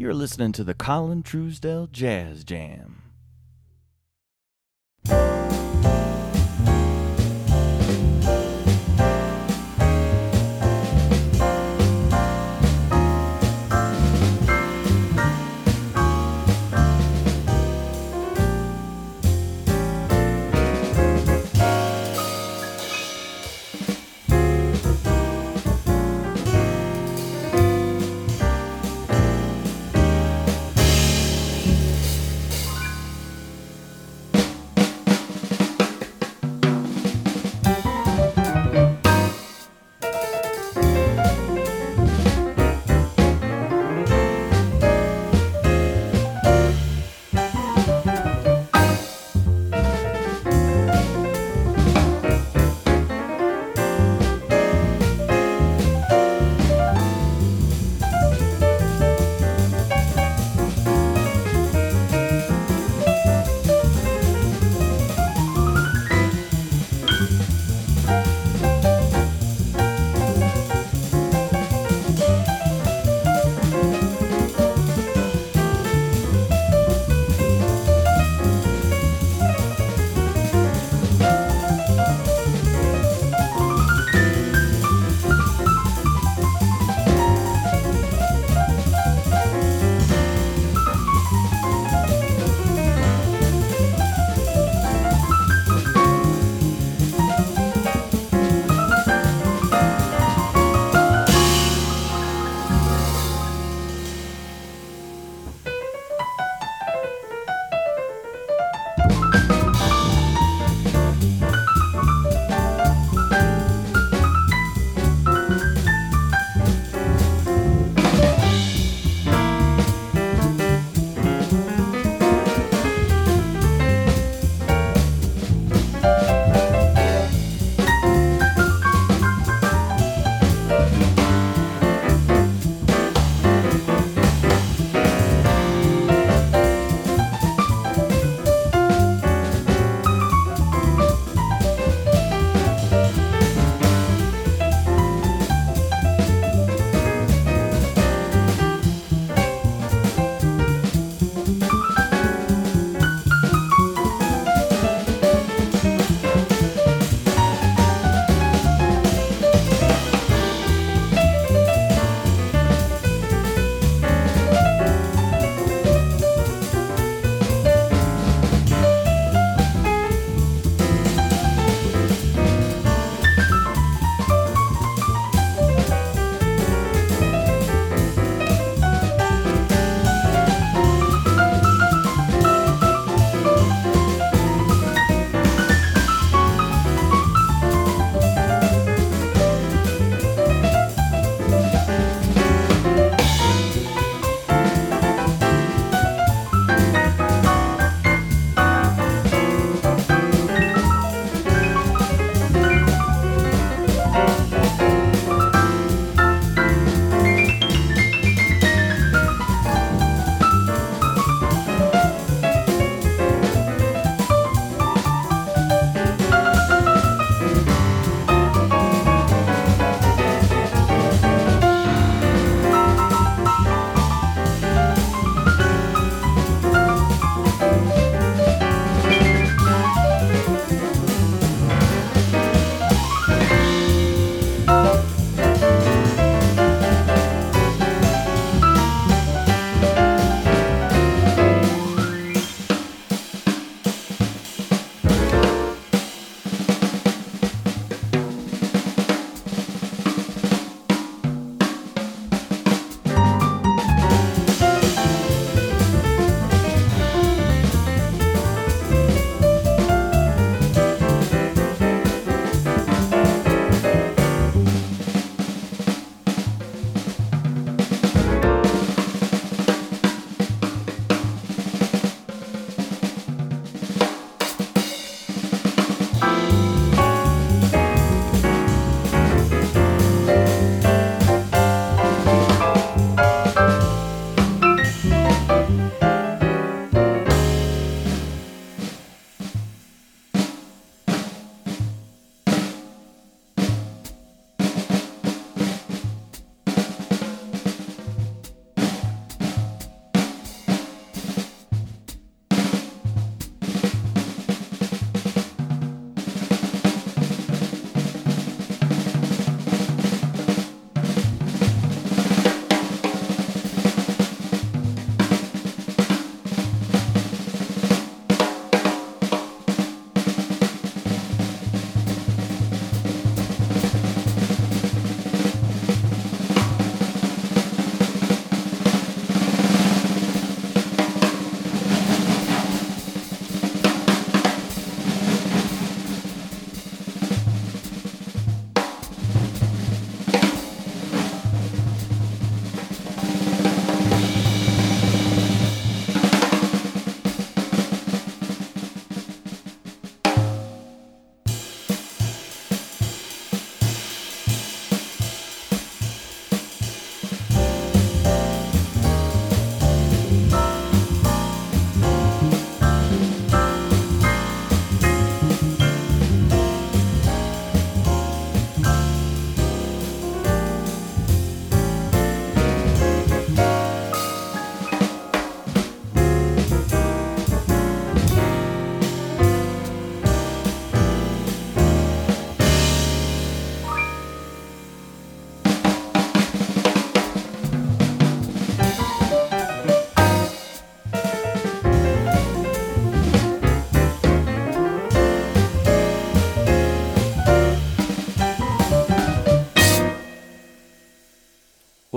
You're listening to the Colin Truesdell Jazz Jam.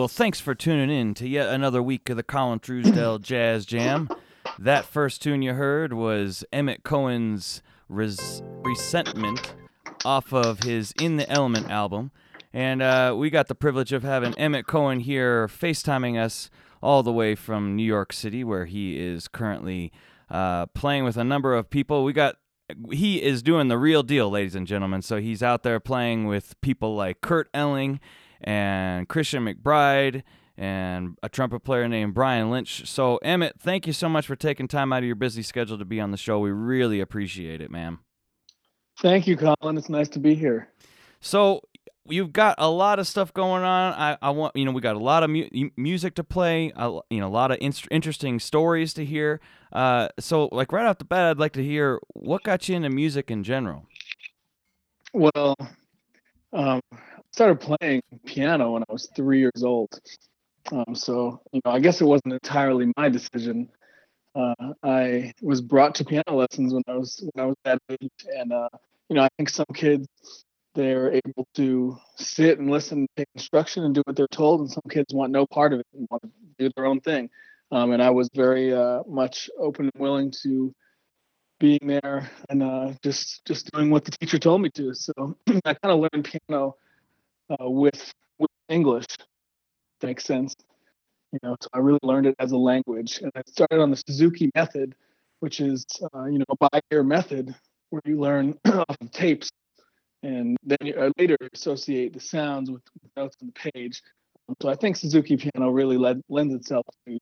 Well, thanks for tuning in to yet another week of the Colin Truesdell Jazz Jam. That first tune you heard was Emmett Cohen's Res- Resentment off of his In the Element album. And uh, we got the privilege of having Emmett Cohen here FaceTiming us all the way from New York City, where he is currently uh, playing with a number of people. We got he is doing the real deal, ladies and gentlemen. So he's out there playing with people like Kurt Elling and Christian McBride and a trumpet player named Brian Lynch. So, Emmett, thank you so much for taking time out of your busy schedule to be on the show. We really appreciate it, man. Thank you, Colin. It's nice to be here. So, you've got a lot of stuff going on. I, I want, you know, we got a lot of mu- music to play, a, you know, a lot of in- interesting stories to hear. Uh, so, like right off the bat, I'd like to hear what got you into music in general. Well, um, started playing piano when I was three years old. Um, so, you know, I guess it wasn't entirely my decision. Uh, I was brought to piano lessons when I was when I was that age, and uh, you know, I think some kids they're able to sit and listen, take instruction, and do what they're told, and some kids want no part of it and want to do their own thing. Um, and I was very uh, much open and willing to being there and uh, just just doing what the teacher told me to. So I kind of learned piano uh, with with English. Makes sense, you know. So I really learned it as a language, and I started on the Suzuki method, which is uh, you know a by ear method where you learn off of tapes, and then you uh, later associate the sounds with notes on the page. So I think Suzuki piano really led, lends itself to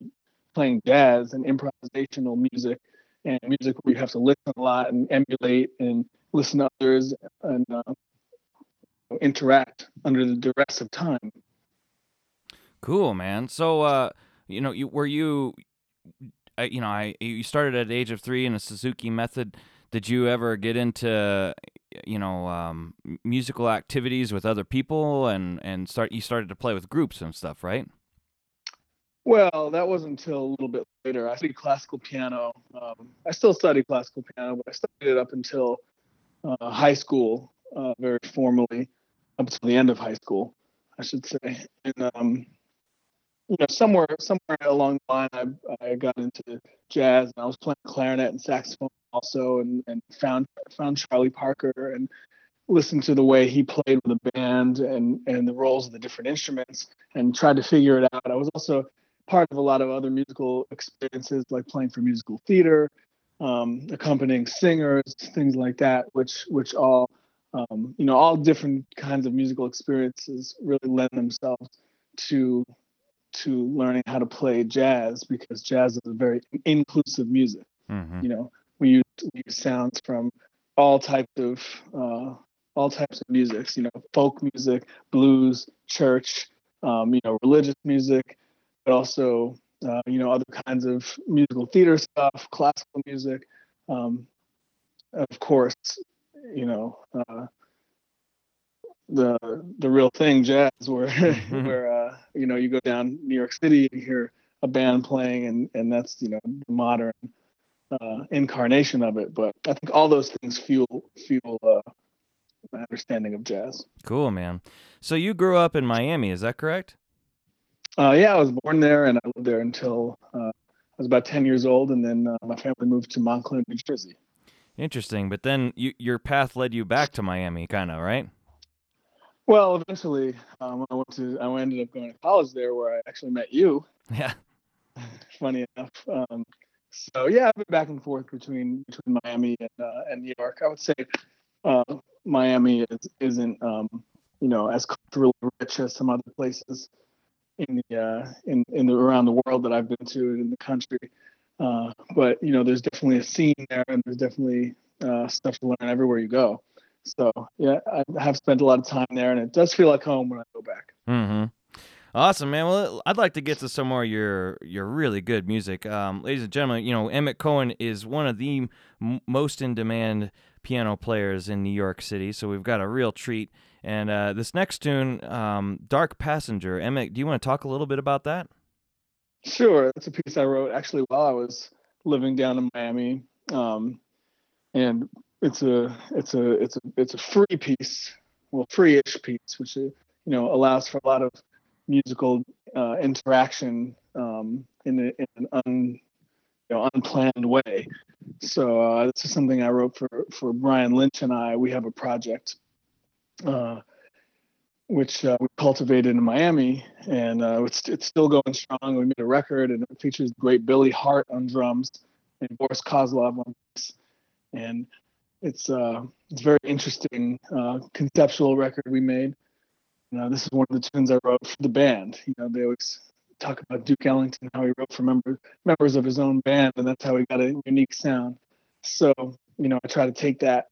playing jazz and improvisational music and music where you have to listen a lot and emulate and listen to others and uh, interact under the duress of time. Cool, man. So, uh, you know, you were you, uh, you know, I you started at age of three in a Suzuki method. Did you ever get into, you know, um, musical activities with other people and and start? You started to play with groups and stuff, right? Well, that wasn't until a little bit later. I studied classical piano. Um, I still study classical piano, but I studied it up until uh, high school, uh, very formally, up until the end of high school, I should say. And um, you know, somewhere somewhere along the line, I, I got into jazz, and I was playing clarinet and saxophone also, and, and found found Charlie Parker and listened to the way he played with the band and and the roles of the different instruments, and tried to figure it out. I was also part of a lot of other musical experiences, like playing for musical theater, um, accompanying singers, things like that, which which all um, you know all different kinds of musical experiences really lend themselves to to learning how to play jazz because jazz is a very inclusive music. Mm-hmm. You know, we use, we use sounds from all types of uh, all types of musics. You know, folk music, blues, church, um, you know, religious music, but also uh, you know other kinds of musical theater stuff, classical music. Um, of course, you know. Uh, the the real thing jazz where mm-hmm. where uh, you know you go down New York City and you hear a band playing and and that's you know the modern uh, incarnation of it but I think all those things fuel fuel uh, my understanding of jazz cool man so you grew up in Miami is that correct uh, yeah I was born there and I lived there until uh, I was about 10 years old and then uh, my family moved to Montclair New Jersey interesting but then you, your path led you back to Miami kind of right well, eventually, um, I went to I ended up going to college there, where I actually met you. Yeah. Funny enough. Um, so yeah, I've been back and forth between between Miami and uh, and New York. I would say uh, Miami is, isn't um, you know as culturally rich as some other places in the uh, in in the around the world that I've been to in the country. Uh, but you know, there's definitely a scene there, and there's definitely uh, stuff to learn everywhere you go. So yeah, I have spent a lot of time there, and it does feel like home when I go back. Mm-hmm. Awesome, man. Well, I'd like to get to some more of your your really good music, um, ladies and gentlemen. You know, Emmett Cohen is one of the m- most in demand piano players in New York City, so we've got a real treat. And uh, this next tune, um, "Dark Passenger," Emmett, do you want to talk a little bit about that? Sure, that's a piece I wrote actually while I was living down in Miami, um, and it's a it's a it's a it's a free piece, well, free-ish piece, which uh, you know allows for a lot of musical uh, interaction um, in, a, in, an un, you know, unplanned way. So uh, this is something I wrote for for Brian Lynch and I. We have a project uh, which uh, we cultivated in Miami, and uh, it's it's still going strong. We made a record, and it features great Billy Hart on drums and Boris Kozlov on bass, and it's uh, it's very interesting uh, conceptual record we made. Uh, this is one of the tunes I wrote for the band. You know, they always talk about Duke Ellington, how he wrote for member, members of his own band, and that's how he got a unique sound. So, you know, I try to take that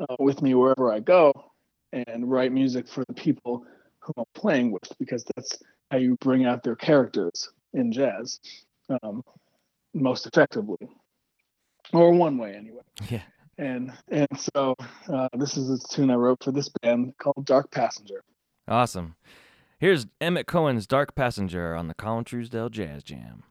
uh, with me wherever I go and write music for the people who I'm playing with, because that's how you bring out their characters in jazz um, most effectively, or one way anyway. Yeah. And and so uh, this is a tune I wrote for this band called Dark Passenger. Awesome. Here's Emmett Cohen's Dark Passenger on the Colin Truesdell Jazz Jam.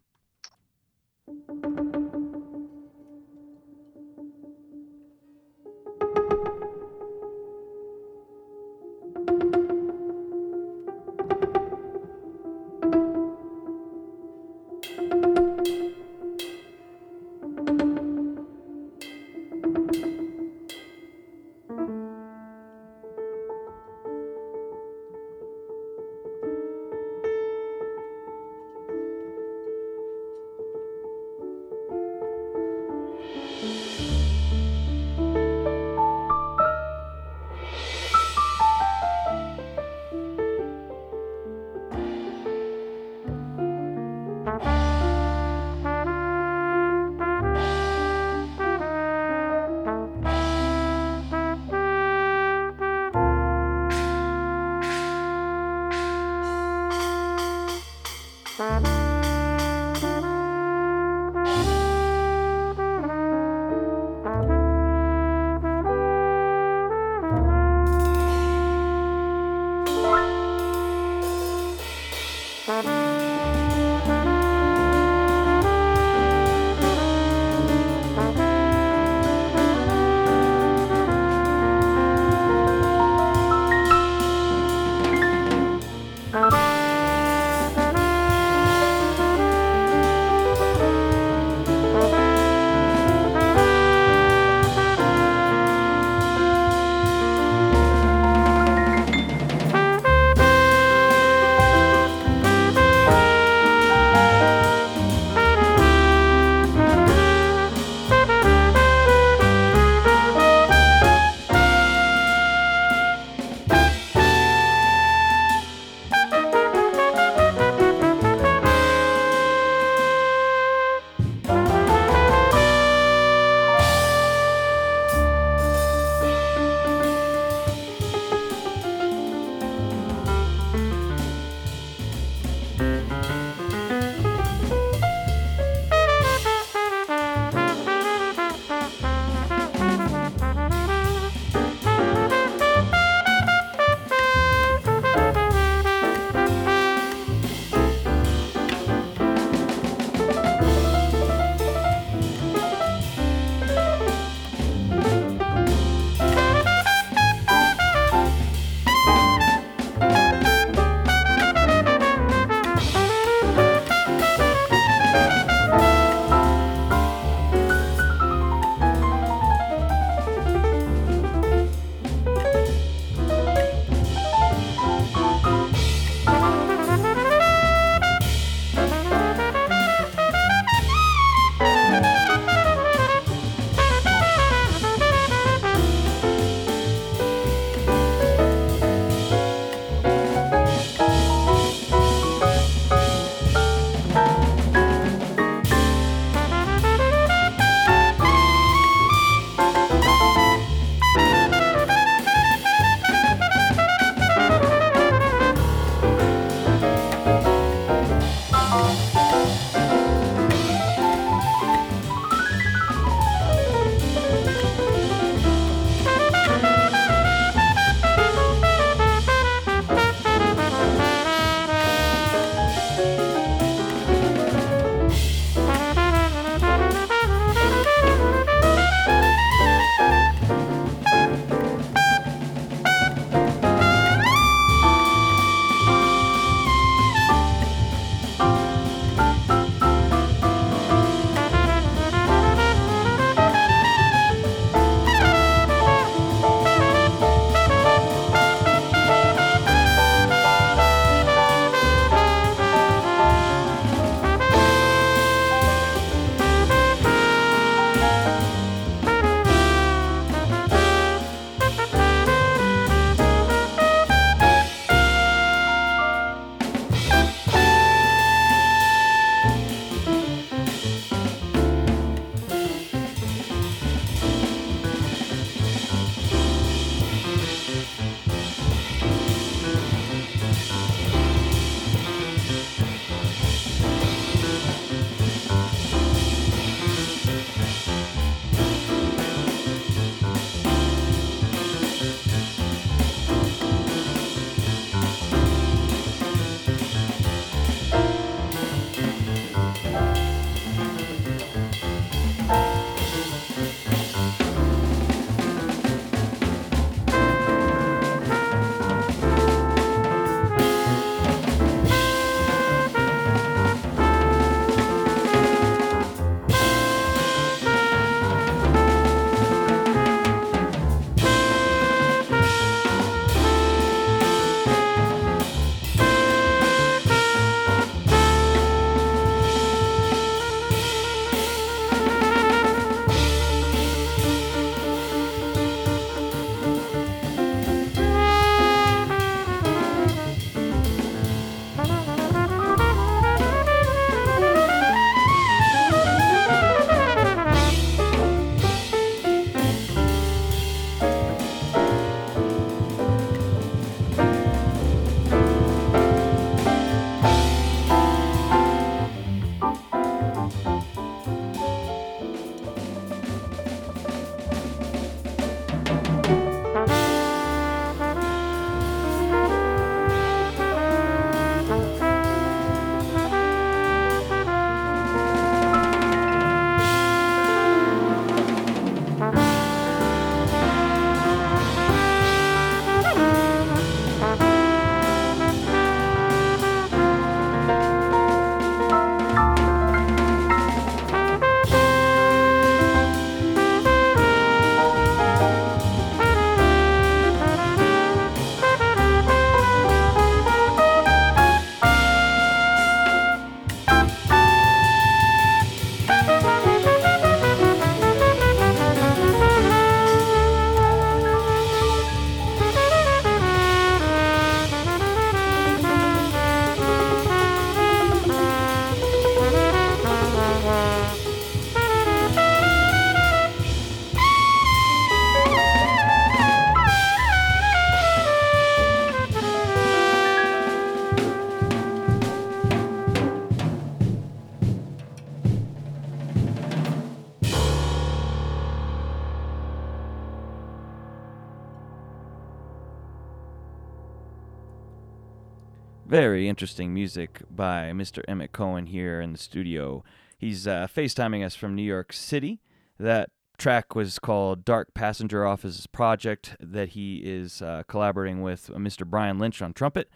Very interesting music by Mr. Emmett Cohen here in the studio. He's uh, FaceTiming us from New York City. That track was called Dark Passenger off his project that he is uh, collaborating with Mr. Brian Lynch on trumpet.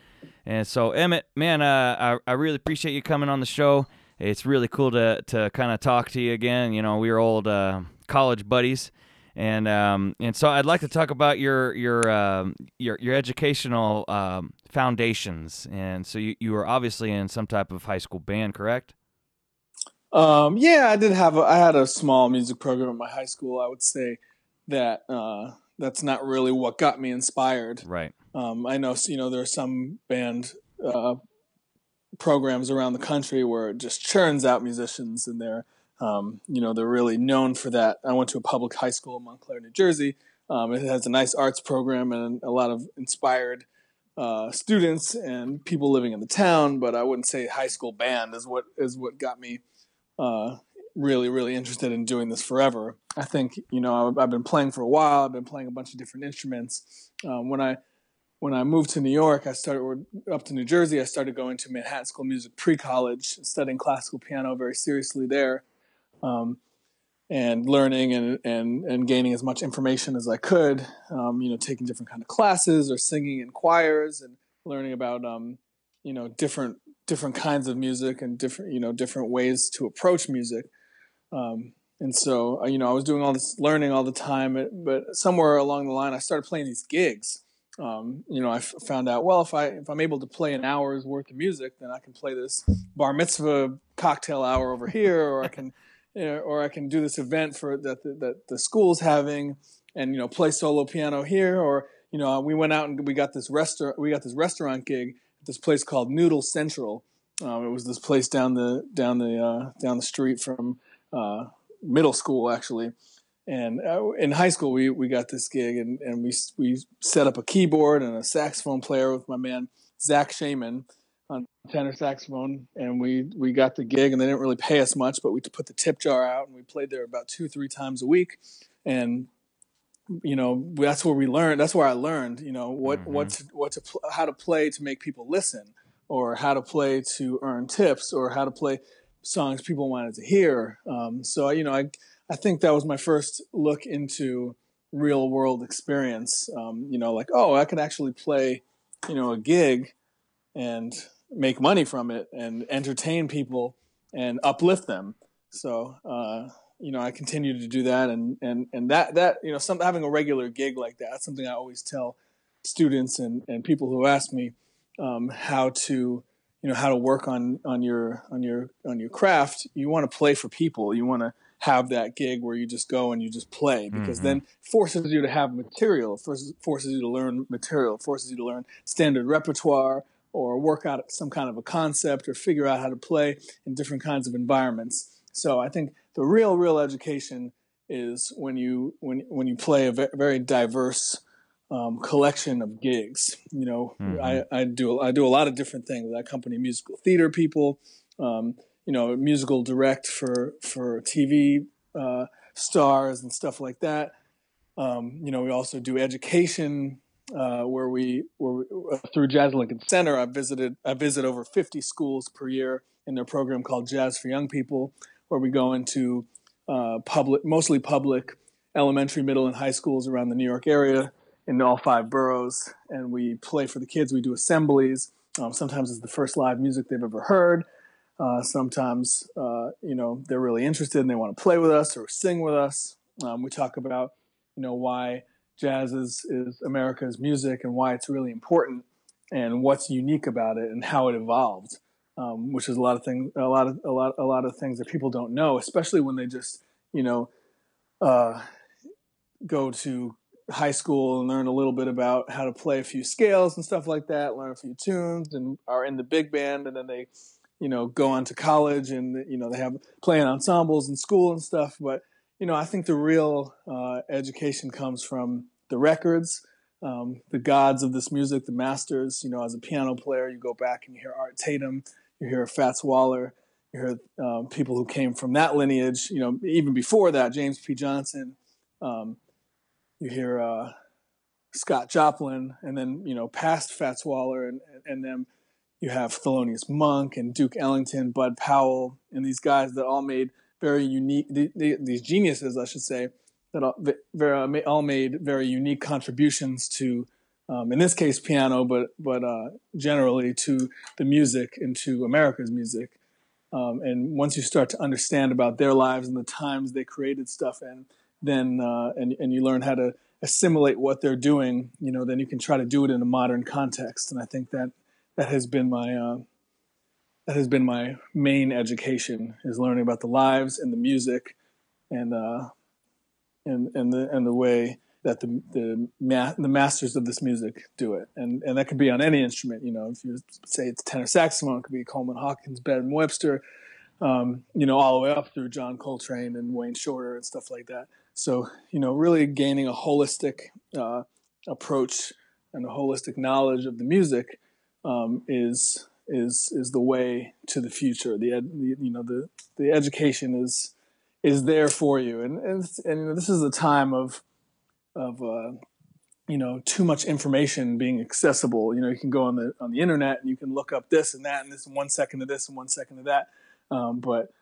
And so, Emmett, man, uh, I, I really appreciate you coming on the show. It's really cool to, to kind of talk to you again. You know, we are old uh, college buddies. And um, and so I'd like to talk about your your um, your your educational um, foundations. And so you, you were obviously in some type of high school band, correct? Um, yeah, I did have a, I had a small music program at my high school. I would say that uh, that's not really what got me inspired. Right. Um, I know you know there are some band uh, programs around the country where it just churns out musicians, and they're um, you know they're really known for that. I went to a public high school in Montclair, New Jersey. Um, it has a nice arts program and a lot of inspired uh, students and people living in the town. But I wouldn't say high school band is what is what got me uh, really, really interested in doing this forever. I think you know I've, I've, been playing for a while. I've been playing a bunch of different instruments. Um, when I when I moved to New York, I started up to New Jersey. I started going to Manhattan School Music pre-college, studying classical piano very seriously there, um, and learning and, and and gaining as much information as I could. Um, you know, taking different kind of classes or singing in choirs and learning about um, you know different different kinds of music and different you know different ways to approach music um, and so uh, you know i was doing all this learning all the time but somewhere along the line i started playing these gigs um, you know I f- found out well if i if i'm able to play an hour's worth of music then i can play this bar mitzvah cocktail hour over here or i can or i can do this event for that the, that the school's having and you know play solo piano here or you know we went out and we got this restaurant we got this restaurant gig at this place called Noodle Central. Um, it was this place down the down the uh, down the street from uh, middle school actually. And uh, in high school, we, we got this gig, and, and we we set up a keyboard and a saxophone player with my man Zach Shaman on tenor saxophone, and we we got the gig, and they didn't really pay us much, but we put the tip jar out, and we played there about two three times a week, and you know that's where we learned that's where i learned you know what mm-hmm. what to, what to pl- how to play to make people listen or how to play to earn tips or how to play songs people wanted to hear. Um, so you know i i think that was my first look into real world experience. Um, you know like oh i could actually play you know a gig and make money from it and entertain people and uplift them so uh, you know, I continue to do that, and and and that that you know, some having a regular gig like that. That's something I always tell students and and people who ask me um, how to you know how to work on on your on your on your craft. You want to play for people. You want to have that gig where you just go and you just play because mm-hmm. then forces you to have material, forces forces you to learn material, forces you to learn standard repertoire or work out some kind of a concept or figure out how to play in different kinds of environments. So I think the real, real education is when you when when you play a very diverse um, collection of gigs. You know, mm-hmm. I, I do I do a lot of different things. I accompany musical theater people. Um, you know, musical direct for for TV uh, stars and stuff like that. Um, you know, we also do education uh, where we where we, uh, through Jazz Lincoln Center. I visited I visit over 50 schools per year in their program called Jazz for Young People where we go into uh, public, mostly public elementary, middle, and high schools around the New York area in all five boroughs, and we play for the kids. We do assemblies. Um, sometimes it's the first live music they've ever heard. Uh, sometimes, uh, you know, they're really interested and they want to play with us or sing with us. Um, we talk about, you know, why jazz is, is America's music and why it's really important and what's unique about it and how it evolved um, which is a lot of things, a lot of a lot a lot of things that people don't know, especially when they just you know uh, go to high school and learn a little bit about how to play a few scales and stuff like that, learn a few tunes, and are in the big band, and then they you know go on to college and you know they have playing ensembles in school and stuff. But you know I think the real uh, education comes from the records. Um, the gods of this music, the masters. You know, as a piano player, you go back and you hear Art Tatum you hear Fats Waller. You hear um, people who came from that lineage. You know, even before that, James P. Johnson. Um, you hear uh, Scott Joplin, and then you know past Fats Waller and and them. you have Thelonious Monk and Duke Ellington, Bud Powell, and these guys that all made very unique, these geniuses, I should say, that all, all made very unique contributions to, um, in this case, piano, but but uh, generally to the music and to America's music. Um, and once you start to understand about their lives and the times they created stuff in, then uh, and and you learn how to assimilate what they're doing, you know, then you can try to do it in a modern context. And I think that that has been my uh, that has been my main education is learning about the lives and the music and uh, and and the and the way that the the, ma- the masters of this music do it, and and that could be on any instrument. You know, if you say it's tenor saxophone, it could be Coleman Hawkins, Ben Webster, um, you know, all the way up through John Coltrane and Wayne Shorter and stuff like that. So you know, really gaining a holistic uh, approach and a holistic knowledge of the music um, is is is the way to the future. The, ed, the, you know the the education is is there for you, and and, and you know, this is a time of of uh, you know too much information being accessible. You know you can go on the on the internet and you can look up this and that and this and one second of this and one second of that, um, but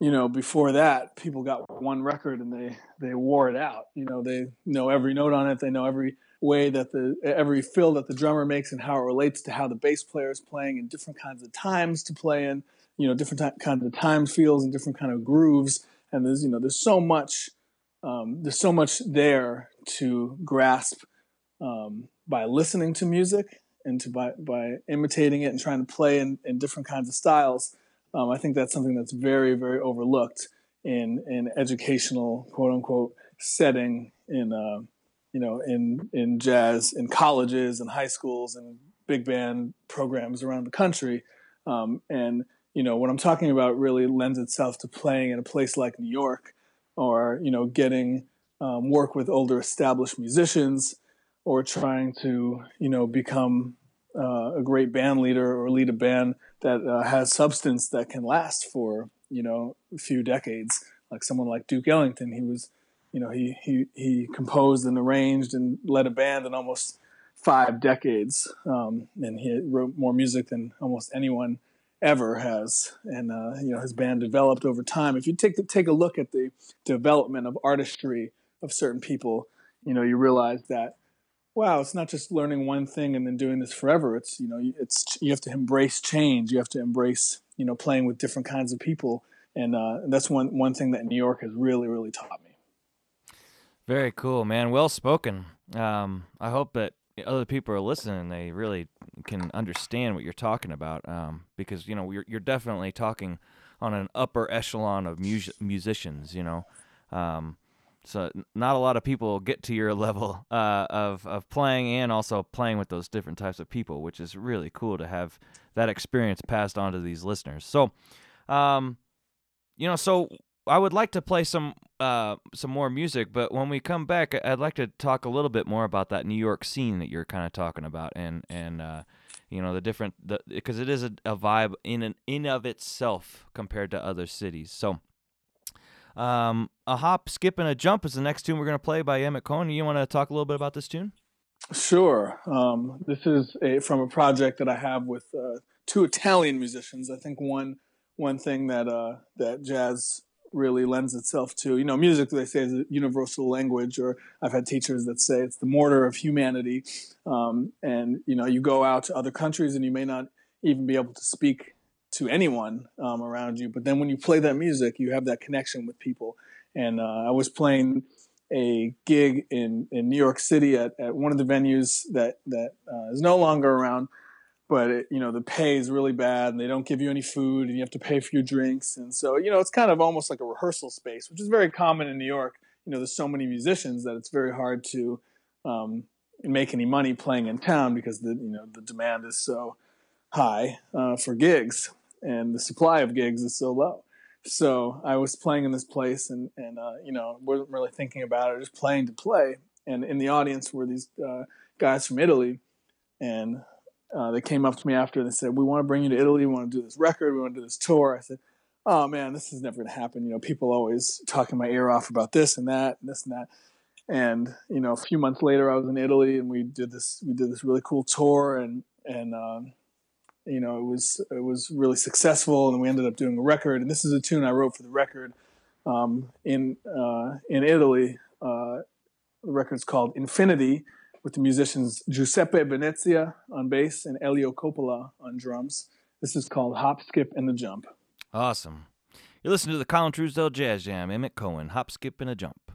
you know before that people got one record and they they wore it out. You know they know every note on it, they know every way that the every fill that the drummer makes and how it relates to how the bass player is playing and different kinds of times to play in you know different t- kinds of time feels and different kind of grooves and there's you know there's so much um, there's so much there to grasp um, by listening to music and to by, by imitating it and trying to play in, in different kinds of styles um, i think that's something that's very very overlooked in in educational quote unquote setting in uh, you know, in in jazz in colleges and high schools and big band programs around the country. Um, and you know, what I'm talking about really lends itself to playing in a place like New York, or you know, getting um, work with older established musicians, or trying to you know become uh, a great band leader or lead a band that uh, has substance that can last for you know a few decades. Like someone like Duke Ellington, he was you know, he, he, he composed and arranged and led a band in almost five decades. Um, and he wrote more music than almost anyone ever has. And, uh, you know, his band developed over time. If you take, the, take a look at the development of artistry of certain people, you know, you realize that, wow, it's not just learning one thing and then doing this forever. It's, you know, it's, you have to embrace change. You have to embrace, you know, playing with different kinds of people. And, uh, that's one, one thing that New York has really, really taught me. Very cool, man. Well spoken. Um, I hope that other people are listening. They really can understand what you're talking about. Um, because you know you're you're definitely talking on an upper echelon of mus- musicians. You know, um, so not a lot of people get to your level uh, of of playing and also playing with those different types of people, which is really cool to have that experience passed on to these listeners. So, um, you know, so I would like to play some uh, some more music, but when we come back, I'd like to talk a little bit more about that New York scene that you're kind of talking about, and and uh, you know the different because it is a, a, vibe in an in of itself compared to other cities. So, um, a hop, skip, and a jump is the next tune we're gonna play by Emmett Cohen. You want to talk a little bit about this tune? Sure. Um, this is a, from a project that I have with uh, two Italian musicians. I think one one thing that uh, that jazz really lends itself to. You know, music they say is a universal language, or I've had teachers that say it's the mortar of humanity. Um, and you know, you go out to other countries and you may not even be able to speak to anyone um, around you, but then when you play that music, you have that connection with people. And uh, I was playing a gig in, in New York City at, at one of the venues that that uh, is no longer around but it, you know the pay is really bad and they don't give you any food and you have to pay for your drinks. And so you know it's kind of almost like a rehearsal space which is very common in new york. You know there's so many musicians that it's very hard to um, make any money playing in town because the you know the demand is so high uh, for gigs and the supply of gigs is so low. So i was playing in this place and and uh, you know wasn't really thinking about it just playing to play. And in the audience were these uh, guys from italy and uh, they came up to me after and they said, "We want to bring you to Italy. We want to do this record. We want to do this tour." I said, "Oh man, this is never going to happen. You know, people always talking my ear off about this and that and this and that." And you know, a few months later, I was in Italy and we did this. We did this really cool tour and and um, you know, it was it was really successful, and we ended up doing a record. And this is a tune I wrote for the record um, in uh, in Italy. Uh, the record's called Infinity, with the musicians Giuseppe Venezia on bass and Elio Coppola on drums. This is called Hop, Skip, and the Jump. Awesome. You listen to the Colin Truesdell Jazz Jam, Emmett Cohen, Hop, Skip, and a Jump.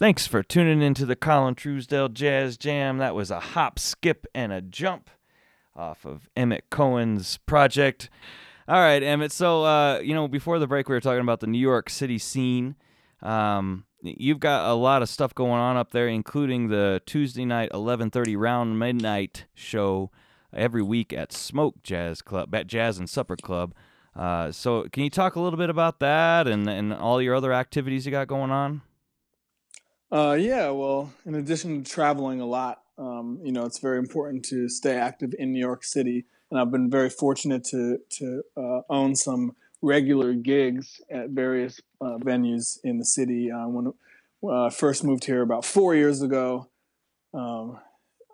Thanks for tuning into the Colin Truesdell Jazz Jam. That was a hop, skip, and a jump off of Emmett Cohen's project. All right, Emmett. So, uh, you know, before the break, we were talking about the New York City scene. Um, you've got a lot of stuff going on up there, including the Tuesday night 11:30 round midnight show every week at Smoke Jazz Club, at Jazz and Supper Club. Uh, so, can you talk a little bit about that and and all your other activities you got going on? Uh, yeah, well, in addition to traveling a lot, um, you know, it's very important to stay active in New York City. And I've been very fortunate to to uh, own some regular gigs at various uh, venues in the city. Uh, when uh, I first moved here about four years ago, um,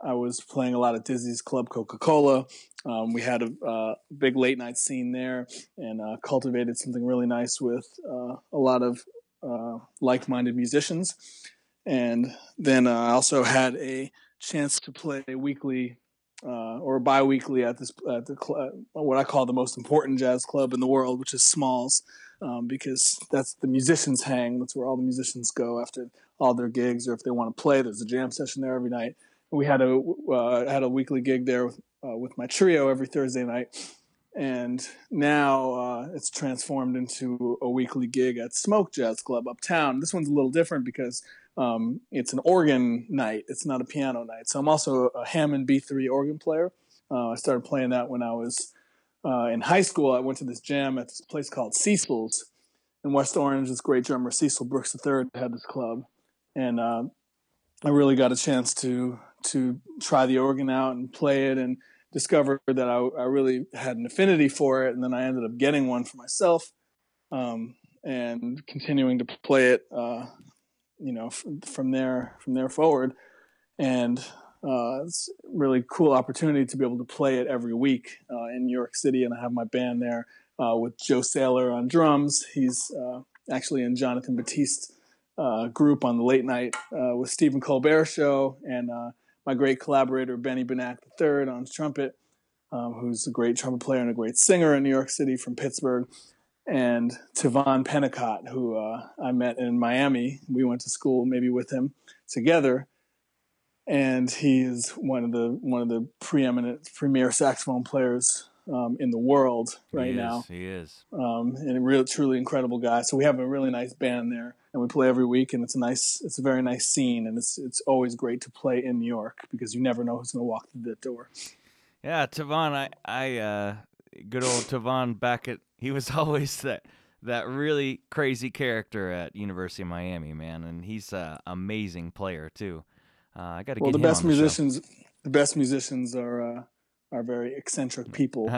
I was playing a lot at Dizzy's Club Coca Cola. Um, we had a, uh, big late night scene there and uh, cultivated something really nice with uh, a lot of uh, like minded musicians. And then I also had a chance to play weekly uh, or bi-weekly at this at the cl- what I call the most important jazz club in the world, which is Smalls, um, because that's the musicians hang. That's where all the musicians go after all their gigs, or if they want to play. There's a jam session there every night. We had a uh, had a weekly gig there with, uh, with my trio every Thursday night, and now uh, it's transformed into a weekly gig at Smoke Jazz Club uptown. This one's a little different because um, it's an organ night. It's not a piano night. So I'm also a Hammond B3 organ player. Uh, I started playing that when I was uh, in high school. I went to this jam at this place called Cecil's in West Orange. This great drummer Cecil Brooks III had this club, and uh, I really got a chance to to try the organ out and play it, and discovered that I, I really had an affinity for it. And then I ended up getting one for myself. Um, and continuing to play it uh, you know from, there from there forward. And uh, it's really cool opportunity to be able to play it every week uh, in New York City, and I have my band there uh, with Joe Saylor on drums. He's uh, actually in Jonathan Batiste's uh, group on the late night uh, with Stephen Colbert show, and my great collaborator Benny Benack III on trumpet, um, who's a great trumpet player and a great singer in New York City from Pittsburgh and Tavon Pennicott, who uh, I met in Miami. We went to school maybe with him together, and he's one of the one of the preeminent premier saxophone players um, in the world right he now. He is, um, and a real truly incredible guy. So we have a really nice band there, and we play every week, and it's a nice, it's a very nice scene, and it's it's always great to play in New York because you never know who's going to walk through the door. Yeah, Tavon, I I uh, good old Tavon back at he was always that that really crazy character at University of Miami, man, and he's an amazing player too. Uh, I got to well, get the best the musicians. Show. The best musicians are uh, are very eccentric people.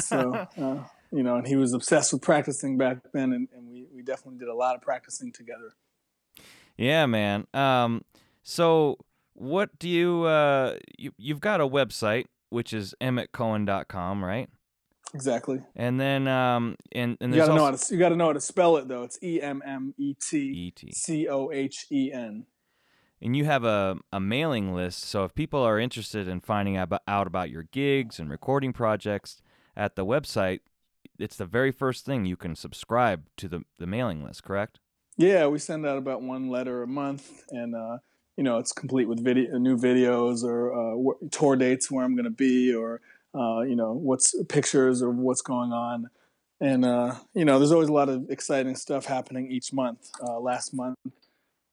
so uh, you know, and he was obsessed with practicing back then, and, and, we we definitely did a lot of practicing together. Yeah, man. Um, so what do you uh you you've got a website which is emmettcohen.com, right? Exactly. And then um and and you gotta also... know how to you gotta know how to spell it though. It's E M M E T C O H E N. And you have a, a mailing list, so if people are interested in finding out about your gigs and recording projects at the website, it's the very first thing you can subscribe to the, the mailing list, correct? Yeah, we send out about one letter a month, and uh, you know it's complete with video, new videos or uh, tour dates where I'm going to be, or uh, you know, what's pictures of what's going on. And, uh, you know, there's always a lot of exciting stuff happening each month. Uh, last month,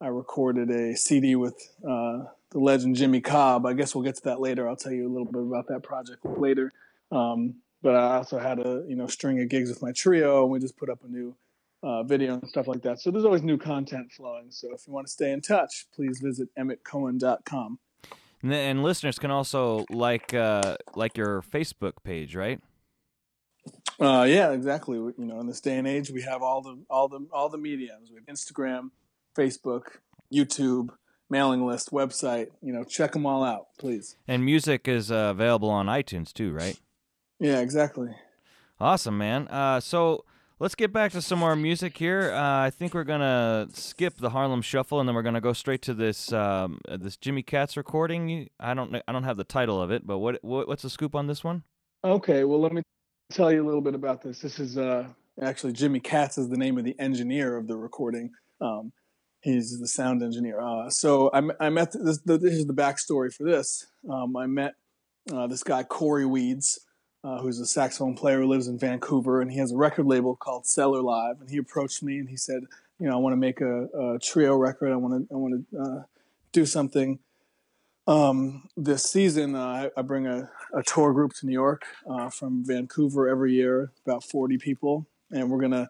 I recorded a CD with uh, the legend Jimmy Cobb. I guess we'll get to that later. I'll tell you a little bit about that project later. Um, but I also had a, you know, string of gigs with my trio, and we just put up a new uh, video and stuff like that. So there's always new content flowing. So if you want to stay in touch, please visit emmettcohen.com. And, and listeners can also like uh, like your Facebook page, right? Uh, yeah, exactly. You know, in this day and age, we have all the all the all the mediums. We have Instagram, Facebook, YouTube, mailing list, website. You know, check them all out, please. And music is uh, available on iTunes too, right? Yeah, exactly. Awesome, man. Uh, so let's get back to some more music here. Uh, I think we're gonna skip the Harlem Shuffle, and then we're gonna go straight to this um, uh, this Jimmy Katz recording. I don't I don't have the title of it, but what, what what's the scoop on this one? Okay, well let me tell you a little bit about this. This is uh, actually Jimmy Katz is the name of the engineer of the recording. Um, he's the sound engineer. Uh, so I, I met this, this is the backstory for this. Um, I met uh, this guy Corey Weeds uh, who's a saxophone player who lives in Vancouver, and he has a record label called Cellar Live. And he approached me and he said, you know, I want to make a, a, trio record. I want to I want to uh, do something. Um, this season, uh, I, I, bring a, a, tour group to New York uh, from Vancouver every year, about 40 people, and we're gonna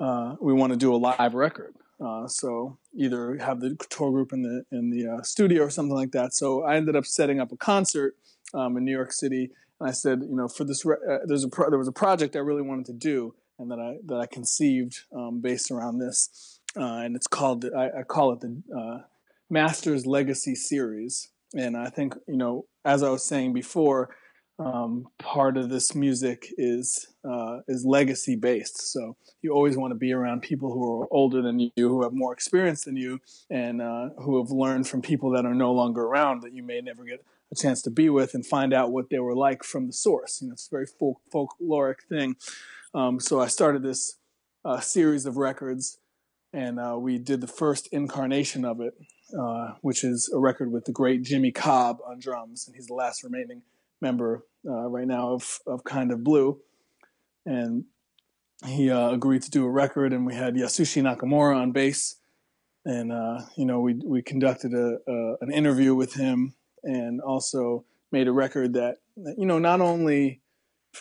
uh, we want to do a live record. Uh, so either have the tour group in the in the studio or something like that. So I ended up setting up a concert um, in New York City I said, you know, for this, uh, there's a pro- there was a project I really wanted to do, and that I that I conceived um, based around this, uh, and it's called I, I call it the uh, Masters Legacy Series. And I think you know, as I was saying before, um, part of this music is uh, is legacy based. So you always want to be around people who are older than you, who have more experience than you, and uh, who have learned from people that are no longer around that you may never get a chance to be with and find out what they were like from the source. You know, it's a very folk- folkloric thing. Um, so I started this uh, series of records, and uh, we did the first incarnation of it, uh, which is a record with the great Jimmy Cobb on drums, and he's the last remaining member uh, right now of, of Kind of Blue. And he uh, agreed to do a record, and we had Yasushi Nakamura on bass. And, uh, you know, we, we conducted a, a, an interview with him and also made a record that, you know, not only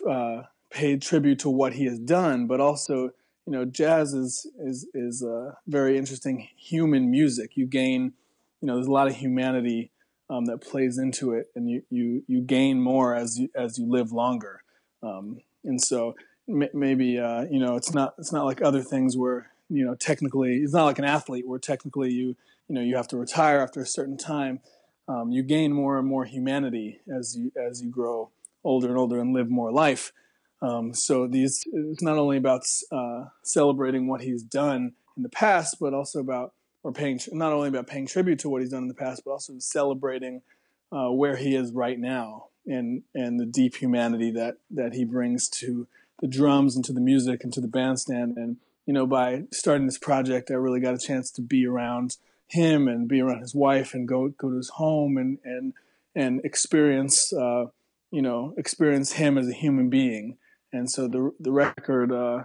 uh, paid tribute to what he has done, but also, you know, jazz is, is, is a very interesting human music. You gain, you know, there's a lot of humanity um, that plays into it, and you you you gain more as you as you live longer. Um, and so m- maybe uh, you know it's not it's not like other things where you know technically it's not like an athlete where technically you you know you have to retire after a certain time. Um, you gain more and more humanity as you as you grow older and older and live more life. Um, so these it's not only about uh, celebrating what he's done in the past, but also about or paying not only about paying tribute to what he's done in the past, but also celebrating uh, where he is right now and and the deep humanity that that he brings to the drums and to the music and to the bandstand. And you know, by starting this project, I really got a chance to be around him and be around his wife and go go to his home and and and experience uh, you know experience him as a human being. And so the the record uh,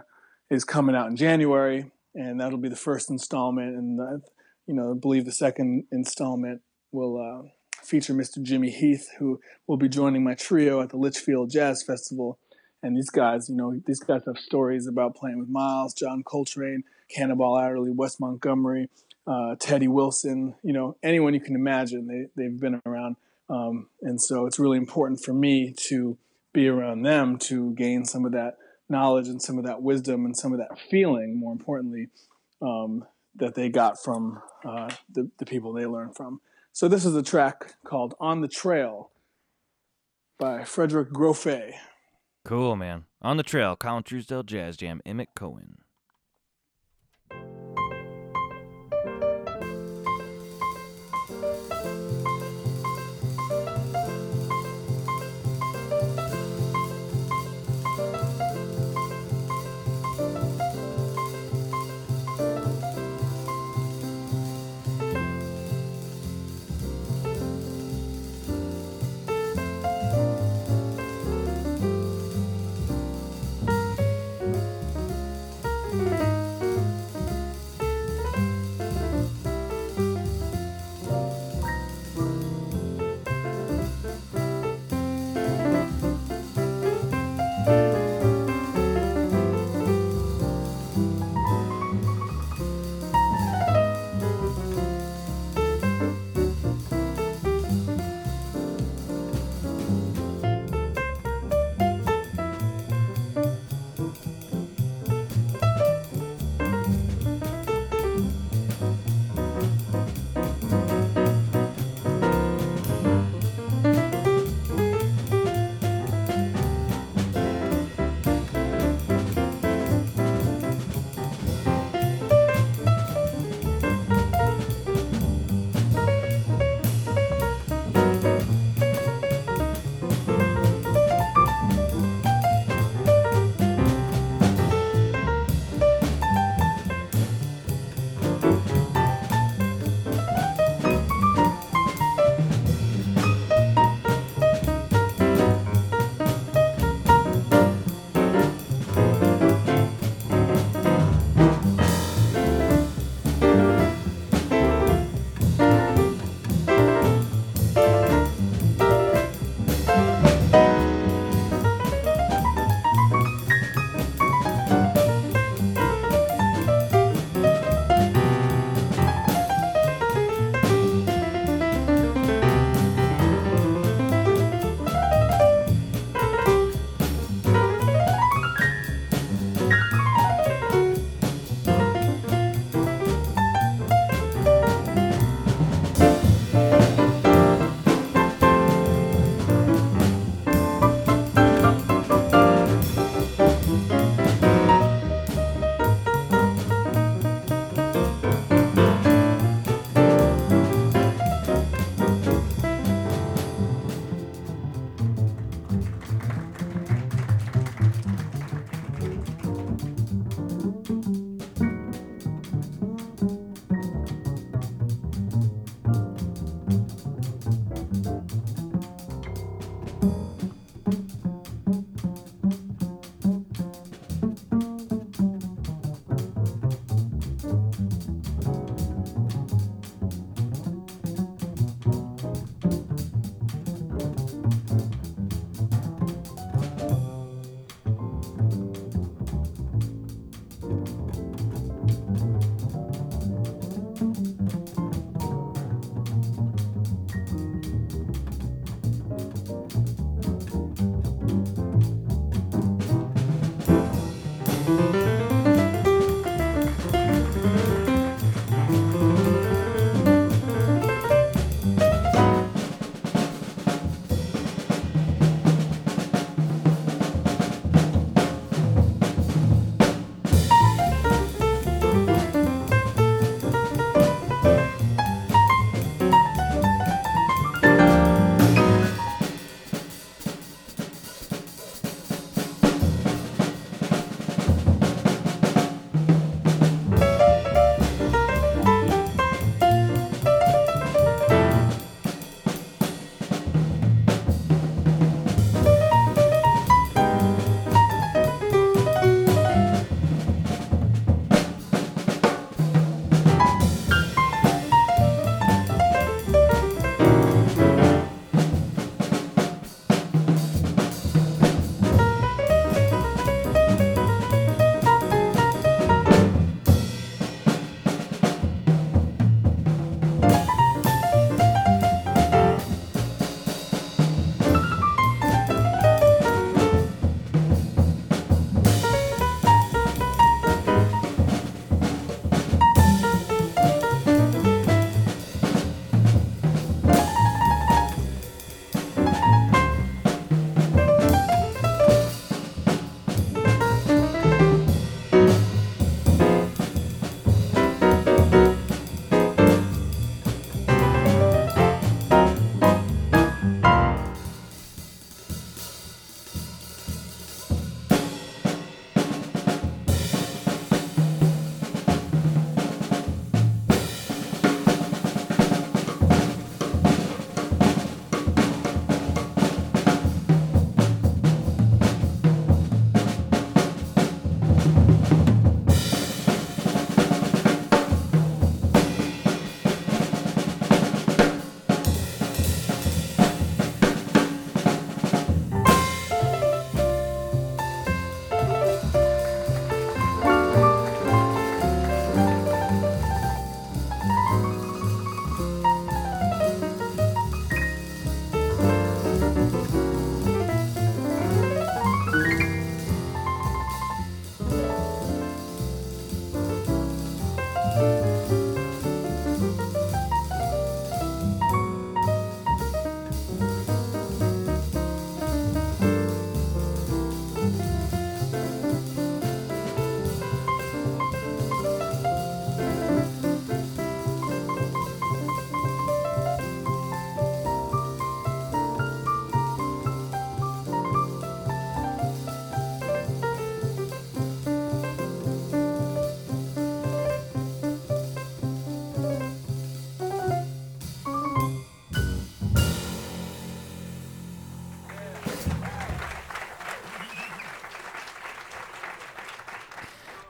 is coming out in January and that'll be the first installment. And you know, I believe the second installment will uh, feature Mr. Jimmy Heath, who will be joining my trio at the Litchfield Jazz Festival. And these guys, you know, these guys have stories about playing with Miles, John Coltrane, Cannonball Adderley, Wes Montgomery, uh, Teddy Wilson. You know, anyone you can imagine, they they've been around. Um, and so it's really important for me to be around them to gain some of that knowledge and some of that wisdom and some of that feeling, more importantly, um, that they got from uh, the, the people they learned from. So this is a track called On the Trail by Frederick Grofé. Cool, man. On the Trail, Colin Truesdell Jazz Jam, Emmett Cohen.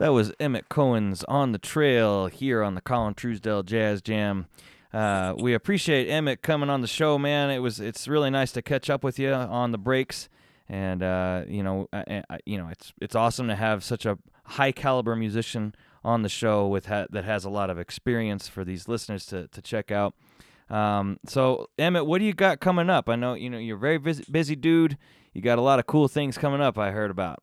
That was Emmett Cohen's On the Trail here on the Colin Truesdell Jazz Jam. Uh, we appreciate Emmett coming on the show, man. It was it's really nice to catch up with you on the breaks, and uh, you know, I, I, you know, it's it's awesome to have such a high caliber musician on the show with ha- that has a lot of experience for these listeners to to check out. Um, so Emmett, what do you got coming up? I know you know you're a very busy, busy dude. You got a lot of cool things coming up. I heard about.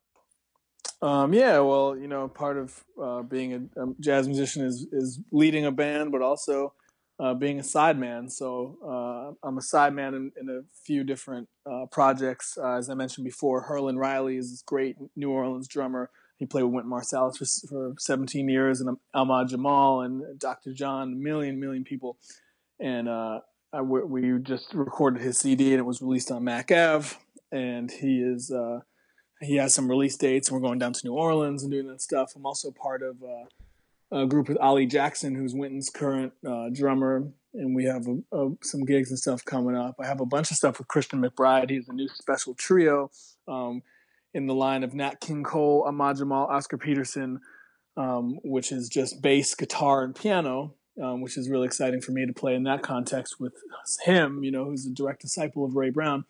Um, yeah, well, you know, part of uh, being a, a, jazz musician is is leading a band, but also uh, being a sideman. So uh, I'm a sideman in, in a few different uh, projects. Uh, as I mentioned before, Herlin Riley is this great New Orleans drummer. He played with Wynton Marsalis for, for 17 years, and Ahmad Jamal and Dr. John, million million people. And uh, I, we just recorded his CD, and it was released on Mack Ave. And he is he has some release dates, and we're going down to New Orleans and doing that stuff. I'm also part of uh, a group with Ali Jackson, who's Wynton's current uh, drummer, and we have a, a, some gigs and stuff coming up. I have a bunch of stuff with Christian McBride. He's a new special trio um, in the line of Nat King Cole, Ahmad Jamal, Oscar Peterson, um, which is just bass, guitar, and piano. Um, which is really exciting for me to play in that context with him, you know, who's a direct disciple of Ray Brown.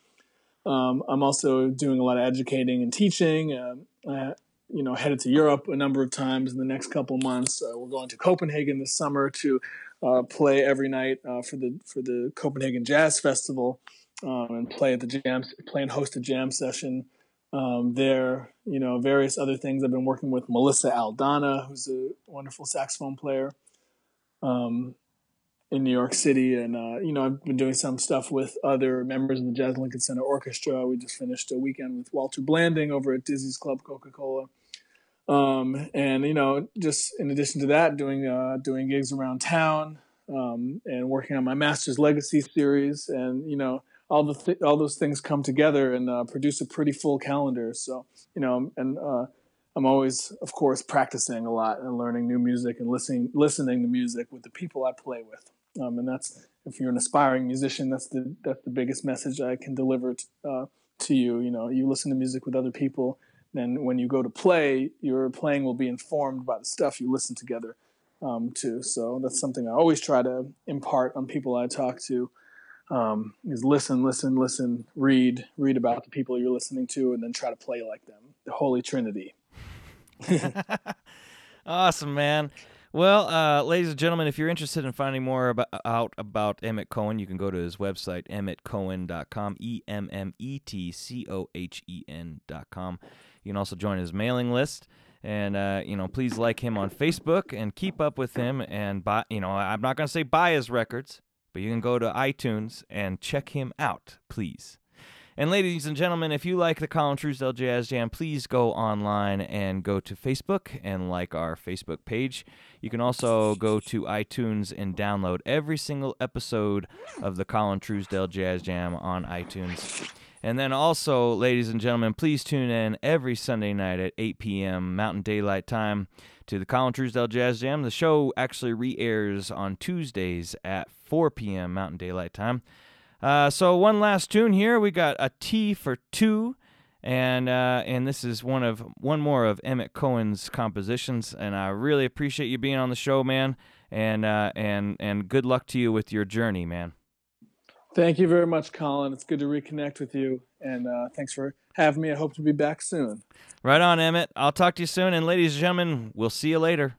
Um, I'm also doing a lot of educating and teaching. Uh, I, you know, headed to Europe a number of times in the next couple months. Uh, we're going to Copenhagen this summer to uh, play every night uh, for the for the Copenhagen Jazz Festival um, and play at the jam, play and host a jam session um, there. You know, various other things. I've been working with Melissa Aldana, who's a wonderful saxophone player. Um, in New York City, and uh, you know I've been doing some stuff with other members of the Jazz Lincoln Center Orchestra. We just finished a weekend with Walter Blanding over at Dizzy's Club Coca Cola, um, and you know just in addition to that, doing uh, doing gigs around town um, and working on my Master's Legacy series, and you know all the th- all those things come together and uh, produce a pretty full calendar. So you know and uh, I'm always, of course, practicing a lot and learning new music and listening listening to music with the people I play with. Um, and that's if you're an aspiring musician, that's the that's the biggest message I can deliver t- uh, to you. You know, you listen to music with other people, then when you go to play, your playing will be informed by the stuff you listen together um, too. So that's something I always try to impart on people I talk to. Um, is listen, listen, listen, read, read about the people you're listening to, and then try to play like them. The Holy Trinity. awesome, man. Well, uh, ladies and gentlemen, if you're interested in finding more about, out about Emmett Cohen, you can go to his website, emmettcohen.com, E M M E T C O H E N.com. You can also join his mailing list. And, uh, you know, please like him on Facebook and keep up with him. And, buy, you know, I'm not going to say buy his records, but you can go to iTunes and check him out, please. And ladies and gentlemen, if you like the Colin Truesdell Jazz Jam, please go online and go to Facebook and like our Facebook page. You can also go to iTunes and download every single episode of the Colin Truesdell Jazz Jam on iTunes. And then also, ladies and gentlemen, please tune in every Sunday night at 8 p.m. Mountain Daylight Time to the Colin Truesdell Jazz Jam. The show actually re airs on Tuesdays at 4 p.m. Mountain Daylight Time. Uh, so one last tune here. We got a Tea for Two, and uh, and this is one of one more of Emmett Cohen's compositions. And I really appreciate you being on the show, man. And uh, and and good luck to you with your journey, man. Thank you very much, Colin. It's good to reconnect with you, and uh, thanks for having me. I hope to be back soon. Right on, Emmett. I'll talk to you soon, and ladies and gentlemen, we'll see you later.